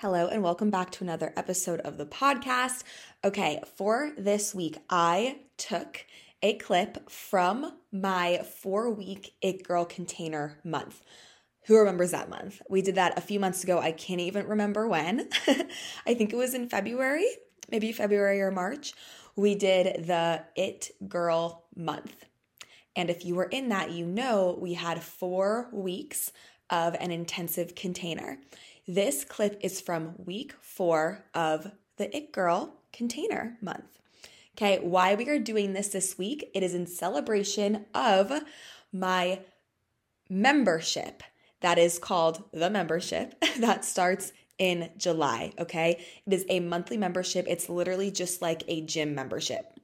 Hello, and welcome back to another episode of the podcast. Okay, for this week, I took a clip from my four week It Girl container month. Who remembers that month? We did that a few months ago. I can't even remember when. I think it was in February, maybe February or March. We did the It Girl month. And if you were in that, you know we had four weeks of an intensive container. This clip is from week four of the It Girl container month. Okay, why we are doing this this week? It is in celebration of my membership that is called the membership that starts in July. Okay, it is a monthly membership, it's literally just like a gym membership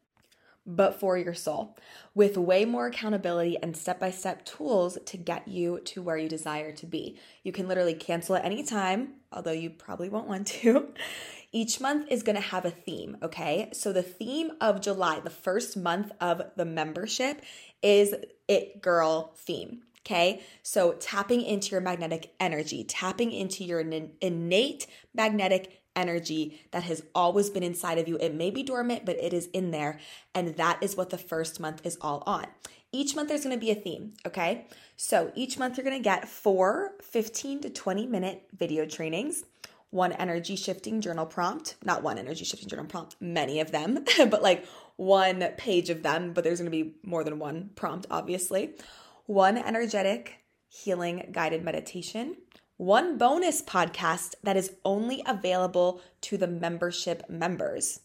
but for your soul, with way more accountability and step by step tools to get you to where you desire to be. You can literally cancel at any time, although you probably won't want to. Each month is going to have a theme, okay? So the theme of July, the first month of the membership, is It Girl theme. Okay, so tapping into your magnetic energy, tapping into your innate magnetic energy that has always been inside of you. It may be dormant, but it is in there. And that is what the first month is all on. Each month there's going to be a theme, okay? So each month you're going to get four 15 to 20 minute video trainings, one energy shifting journal prompt, not one energy shifting journal prompt, many of them, but like one page of them, but there's going to be more than one prompt, obviously. One energetic healing guided meditation, one bonus podcast that is only available to the membership members.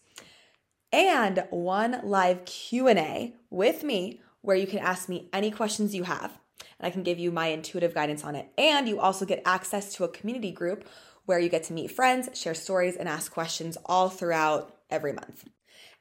And one live q&a with me where you can ask me any questions you have and i can give you my intuitive guidance on it. And you also get access to a community group where you get to meet friends share stories and ask questions all throughout every month.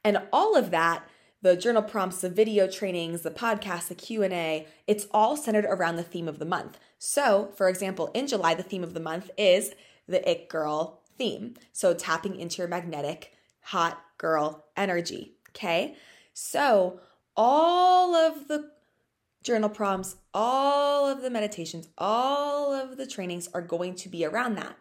And all of that the journal prompts, the video trainings, the podcast, the Q&A, it's all centered around the theme of the month. So, for example, in July the theme of the month is the it girl theme. So, tapping into your magnetic hot girl energy, okay? So, all of the journal prompts, all of the meditations, all of the trainings are going to be around that.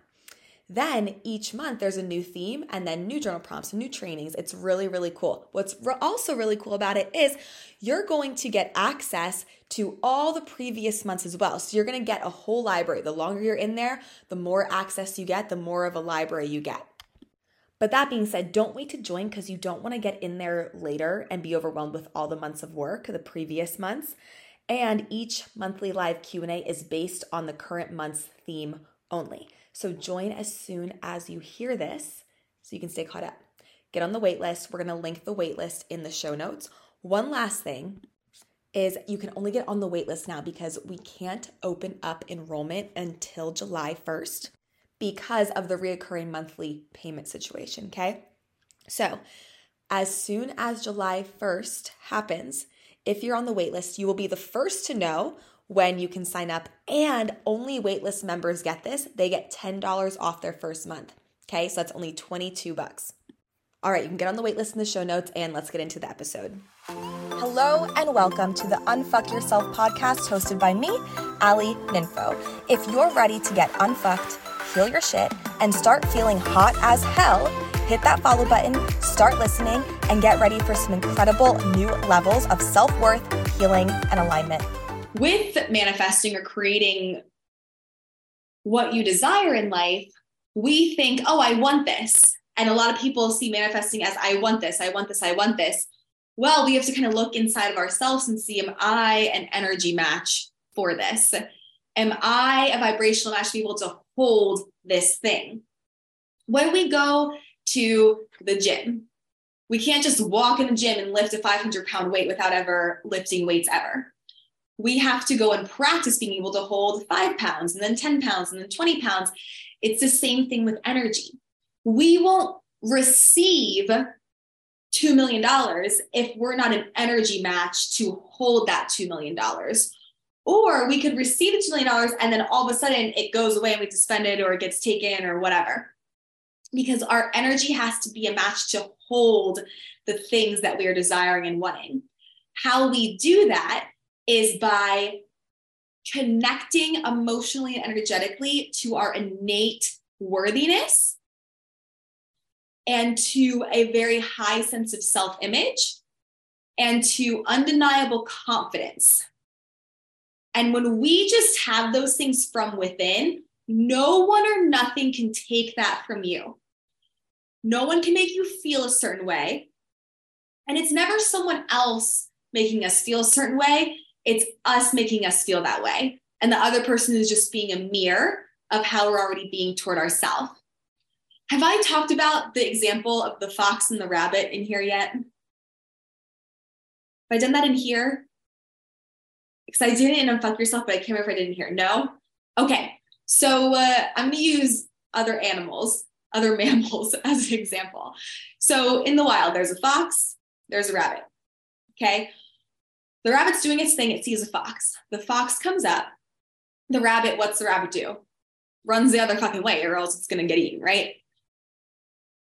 Then each month there's a new theme and then new journal prompts, new trainings. It's really, really cool. What's also really cool about it is you're going to get access to all the previous months as well. So you're going to get a whole library. The longer you're in there, the more access you get, the more of a library you get. But that being said, don't wait to join because you don't want to get in there later and be overwhelmed with all the months of work, the previous months. And each monthly live Q&A is based on the current month's theme only. So join as soon as you hear this so you can stay caught up. Get on the wait list. We're going to link the wait list in the show notes. One last thing is you can only get on the wait list now because we can't open up enrollment until July 1st because of the reoccurring monthly payment situation, okay? So, as soon as July 1st happens, if you're on the wait list, you will be the first to know when you can sign up. And only waitlist members get this. They get $10 off their first month. Okay, so that's only 22 bucks. All right, you can get on the waitlist in the show notes and let's get into the episode. Hello and welcome to the Unfuck Yourself podcast hosted by me, Ali Ninfo. If you're ready to get unfucked, heal your shit, and start feeling hot as hell, hit that follow button, start listening, and get ready for some incredible new levels of self worth, healing, and alignment with manifesting or creating what you desire in life, we think, oh, I want this. And a lot of people see manifesting as I want this, I want this, I want this. Well, we have to kind of look inside of ourselves and see, am I an energy match for this? Am I a vibrational match to be able to hold this thing? When we go to the gym, we can't just walk in the gym and lift a 500 pound weight without ever lifting weights ever we have to go and practice being able to hold five pounds and then 10 pounds and then 20 pounds. It's the same thing with energy. We won't receive $2 million if we're not an energy match to hold that $2 million. Or we could receive the $2 million and then all of a sudden it goes away and we have to spend it or it gets taken or whatever. Because our energy has to be a match to hold the things that we are desiring and wanting. How we do that is by connecting emotionally and energetically to our innate worthiness and to a very high sense of self image and to undeniable confidence. And when we just have those things from within, no one or nothing can take that from you. No one can make you feel a certain way. And it's never someone else making us feel a certain way, it's us making us feel that way. And the other person is just being a mirror of how we're already being toward ourselves. Have I talked about the example of the fox and the rabbit in here yet? Have I done that in here? Because I didn't and unfuck yourself, but I can't remember if I did in here. No? Okay. So uh, I'm going to use other animals, other mammals as an example. So in the wild, there's a fox, there's a rabbit. Okay. The rabbit's doing its thing, it sees a fox. The fox comes up. The rabbit, what's the rabbit do? Runs the other fucking way, or else it's going to get eaten, right?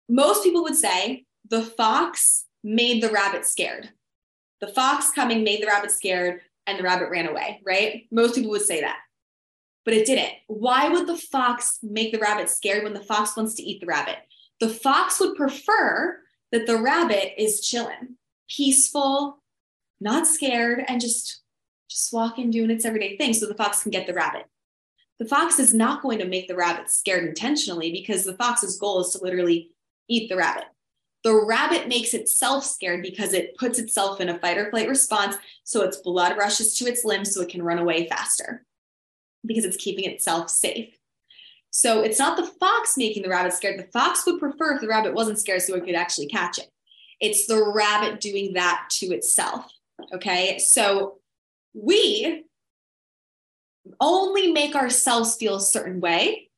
Most people would say the fox made the rabbit scared. The fox coming made the rabbit scared and the rabbit ran away, right? Most people would say that. But it didn't. Why would the fox make the rabbit scared when the fox wants to eat the rabbit? The fox would prefer that the rabbit is chilling, peaceful, not scared, and just just walking, doing its everyday thing so the fox can get the rabbit. The fox is not going to make the rabbit scared intentionally because the fox's goal is to literally eat the rabbit. The rabbit makes itself scared because it puts itself in a fight or flight response. So its blood rushes to its limbs so it can run away faster because it's keeping itself safe. So it's not the fox making the rabbit scared. The fox would prefer if the rabbit wasn't scared so it could actually catch it. It's the rabbit doing that to itself. Okay. So we only make ourselves feel a certain way.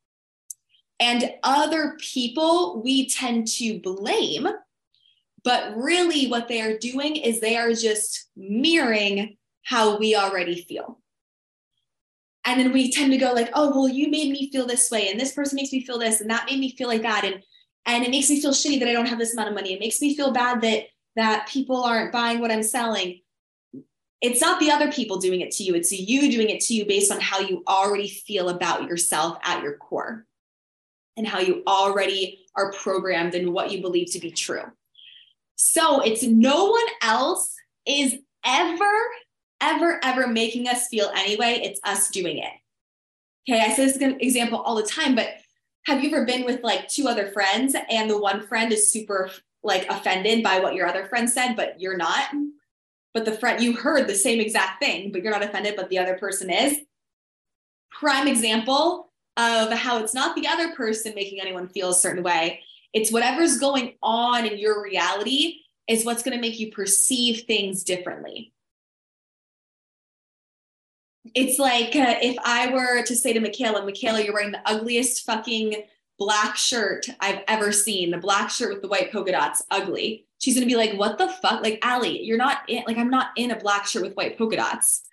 And other people we tend to blame. But really, what they are doing is they are just mirroring how we already feel. And then we tend to go like, oh, well, you made me feel this way, and this person makes me feel this, and that made me feel like that. And and it makes me feel shitty that I don't have this amount of money. It makes me feel bad that that people aren't buying what I'm selling it's not the other people doing it to you, it's you doing it to you based on how you already feel about yourself at your core and how you already are programmed and what you believe to be true. So it's no one else is ever, ever, ever making us feel anyway. It's us doing it. Okay, I say this example all the time, but have you ever been with like two other friends and the one friend is super like offended by what your other friend said, but you're not? But the friend you heard the same exact thing, but you're not offended, but the other person is. Prime example of how it's not the other person making anyone feel a certain way. It's whatever's going on in your reality is what's going to make you perceive things differently. It's like uh, if I were to say to Michaela, Michaela, you're wearing the ugliest fucking black shirt I've ever seen. The black shirt with the white polka dots, ugly she's gonna be like, what the fuck? Like, Allie, you're not in, like, I'm not in a black shirt with white polka dots.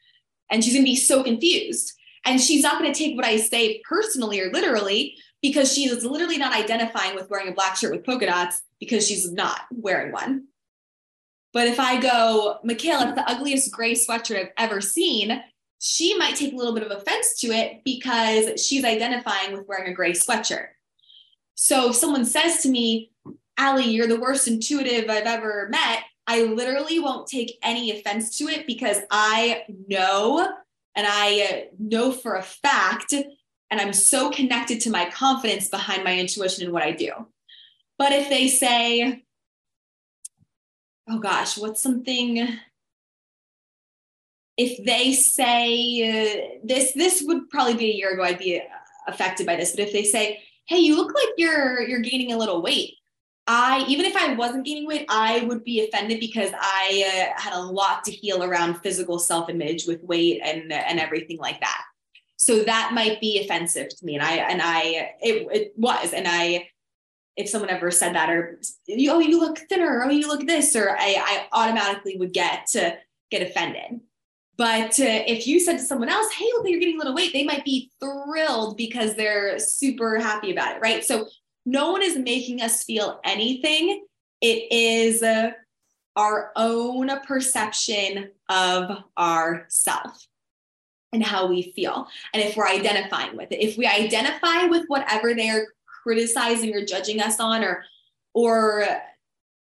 And she's gonna be so confused. And she's not gonna take what I say personally or literally because she is literally not identifying with wearing a black shirt with polka dots because she's not wearing one. But if I go, Michaela, it's the ugliest gray sweatshirt I've ever seen, she might take a little bit of offense to it because she's identifying with wearing a gray sweatshirt. So if someone says to me, Allie, you're the worst intuitive I've ever met, I literally won't take any offense to it because I know and I know for a fact, and I'm so connected to my confidence behind my intuition and what I do. But if they say, oh gosh, what's something? If they say uh, this, this would probably be a year ago. I'd be affected by this. But if they say, "Hey, you look like you're you're gaining a little weight," I, even if I wasn't gaining weight, I would be offended because I uh, had a lot to heal around physical self image with weight and, and everything like that. So that might be offensive to me. And I, and I, it, it was. And I, if someone ever said that, or, oh, you look thinner, oh, you look this, or I, I automatically would get to get offended. But uh, if you said to someone else, hey, look, you're getting a little weight, they might be thrilled because they're super happy about it, right? So no one is making us feel anything. It is our own perception of ourself and how we feel. And if we're identifying with it, if we identify with whatever they're criticizing or judging us on or or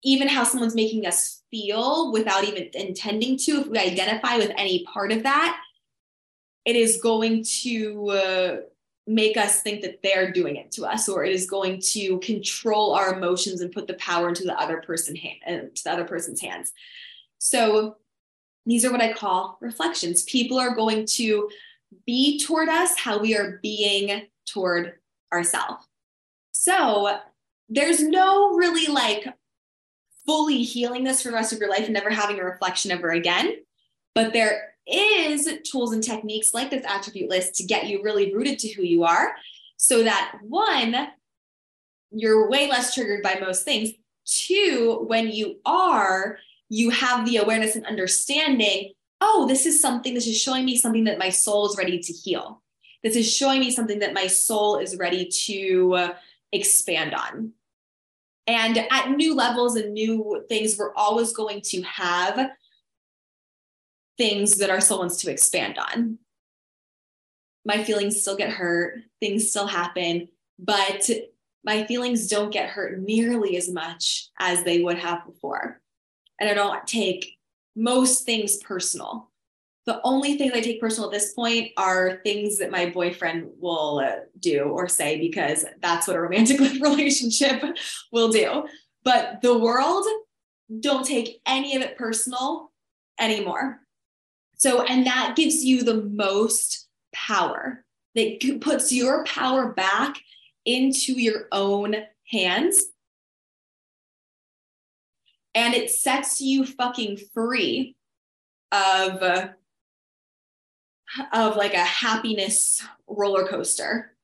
even how someone's making us feel without even intending to, if we identify with any part of that, it is going to uh, make us think that they're doing it to us, or it is going to control our emotions and put the power into the other person hand, uh, to the other person's hands. So these are what I call reflections. People are going to be toward us how we are being toward ourselves. So there's no really like fully healing this for the rest of your life and never having a reflection ever again. But there is tools and techniques like this attribute list to get you really rooted to who you are so that one, you're way less triggered by most things. Two, when you are, you have the awareness and understanding oh, this is something, this is showing me something that my soul is ready to heal. This is showing me something that my soul is ready to uh, expand on. And at new levels and new things, we're always going to have things that our soul wants to expand on. My feelings still get hurt, things still happen, but my feelings don't get hurt nearly as much as they would have before. And I don't take most things personal. The only things I take personal at this point are things that my boyfriend will uh, do or say because that's what a romantic relationship will do. But the world, don't take any of it personal anymore. So, and that gives you the most power. That puts your power back into your own hands and it sets you fucking free of of like a happiness roller coaster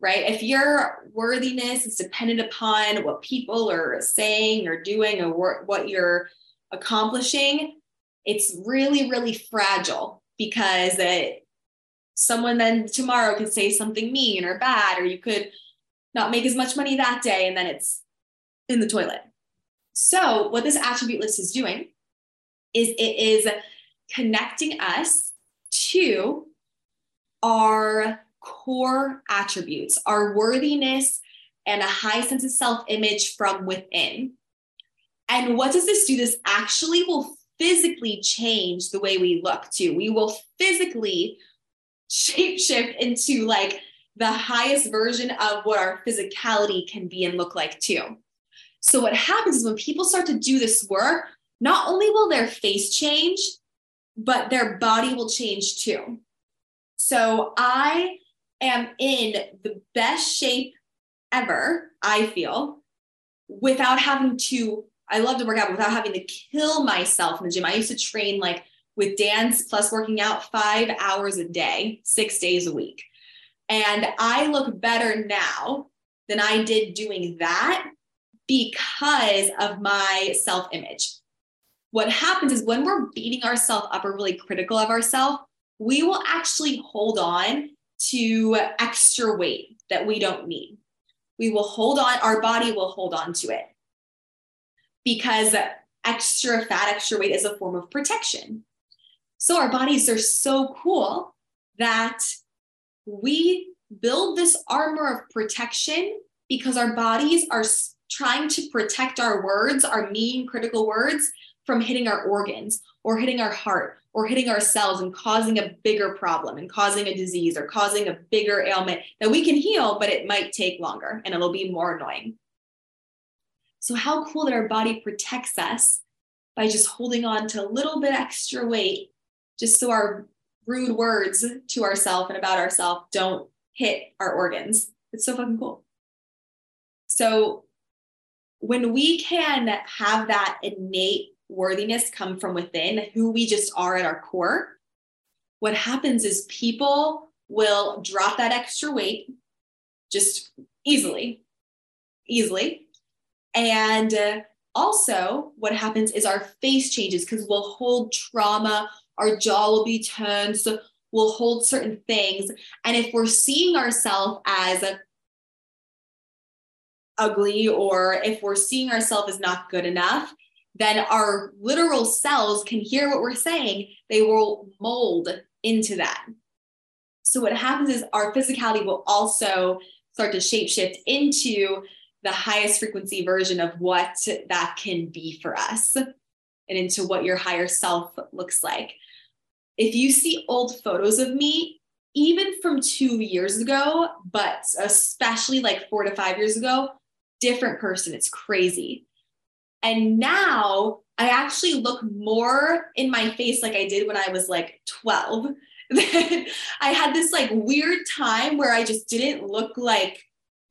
right if your worthiness is dependent upon what people are saying or doing or what you're accomplishing it's really really fragile because it, someone then tomorrow could say something mean or bad or you could not make as much money that day and then it's in the toilet so, what this attribute list is doing is it is connecting us to our core attributes, our worthiness, and a high sense of self image from within. And what does this do? This actually will physically change the way we look too. We will physically shapeshift into like the highest version of what our physicality can be and look like too. So what happens is when people start to do this work, not only will their face change, but their body will change too. So I am in the best shape ever, I feel, without having to, I love to work out without having to kill myself in the gym. I used to train like with dance plus working out five hours a day, six days a week. And I look better now than I did doing that because of my self image. What happens is when we're beating ourselves up or really critical of ourselves, we will actually hold on to extra weight that we don't need. We will hold on, our body will hold on to it because extra fat, extra weight is a form of protection. So our bodies are so cool that we build this armor of protection because our bodies are trying to protect our words, our mean, critical words, from hitting our organs or hitting our heart or hitting our cells and causing a bigger problem and causing a disease or causing a bigger ailment that we can heal, but it might take longer and it'll be more annoying. So, how cool that our body protects us by just holding on to a little bit extra weight, just so our rude words to ourselves and about ourselves don't hit our organs. It's so fucking cool. So, when we can have that innate worthiness come from within, who we just are at our core, what happens is people will drop that extra weight just easily, easily. And uh, also, what happens is our face changes because we'll hold trauma, our jaw will be turned, so we'll hold certain things. And if we're seeing ourselves as a ugly or if we're seeing ourselves as not good enough, then our literal cells can hear what we're saying. They will mold into that. So, what happens is our physicality will also start to shapeshift into the highest frequency version of what that can be for us and into what your higher self looks like. If you see old photos of me, even from two years ago, but especially like four to five years ago, different person. It's crazy. And now I actually look more in my face like I did when I was like 12. I had this like weird time where I just didn't look like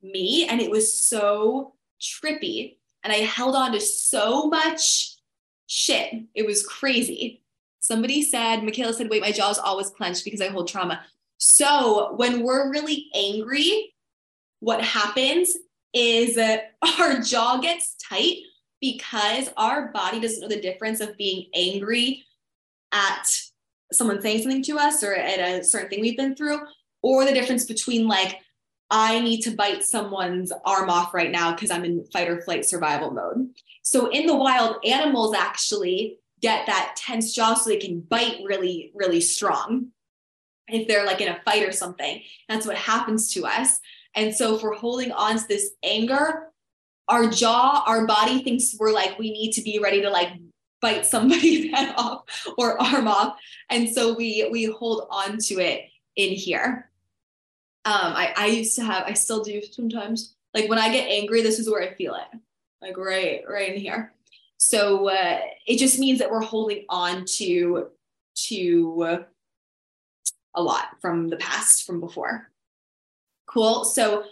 me and it was so trippy. And I held on to so much shit. It was crazy. Somebody said, Michaela said, wait, my jaw is always clenched because I hold trauma. So when we're really angry, what happens is that our jaw gets tight because our body doesn't know the difference of being angry at someone saying something to us or at a certain thing we've been through, or the difference between like, I need to bite someone's arm off right now because I'm in fight or flight survival mode. So in the wild, animals actually get that tense jaw so they can bite really, really strong if they're like in a fight or something. That's what happens to us. And so if we're holding on to this anger, our jaw, our body thinks we're like, we need to be ready to like bite somebody's head off or arm off. And so we we hold on to it in here. Um, I, I used to have, I still do sometimes. Like when I get angry, this is where I feel it. Like right, right in here. So uh, it just means that we're holding on to to a lot from the past, from before. Cool. So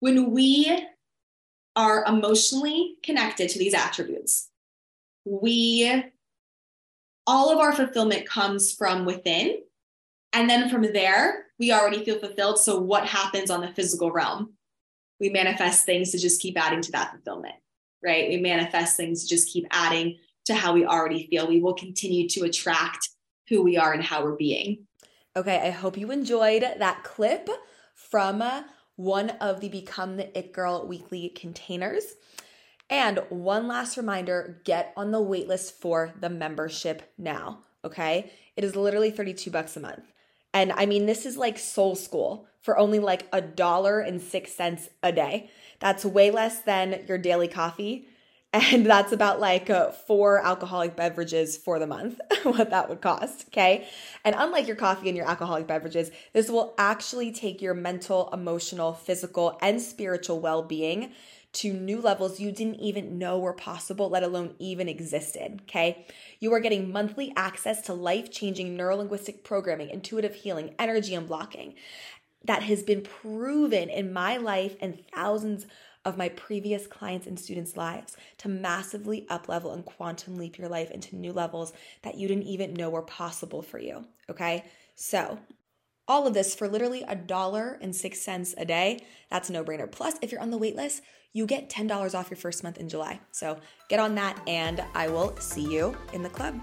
when we are emotionally connected to these attributes, we all of our fulfillment comes from within. And then from there, we already feel fulfilled. So what happens on the physical realm? We manifest things to just keep adding to that fulfillment, right? We manifest things to just keep adding to how we already feel. We will continue to attract who we are and how we're being. Okay, I hope you enjoyed that clip from uh, one of the Become the It Girl weekly containers. And one last reminder get on the waitlist for the membership now, okay? It is literally 32 bucks a month. And I mean, this is like soul school for only like a dollar and six cents a day. That's way less than your daily coffee and that's about like uh, four alcoholic beverages for the month, what that would cost. Okay. And unlike your coffee and your alcoholic beverages, this will actually take your mental, emotional, physical, and spiritual well being to new levels you didn't even know were possible, let alone even existed. Okay. You are getting monthly access to life changing neuro linguistic programming, intuitive healing, energy unblocking that has been proven in my life and thousands of my previous clients and students' lives to massively uplevel and quantum leap your life into new levels that you didn't even know were possible for you. Okay. So, all of this for literally a dollar and six cents a day. That's a no brainer. Plus, if you're on the wait list, you get $10 off your first month in July. So get on that, and I will see you in the club.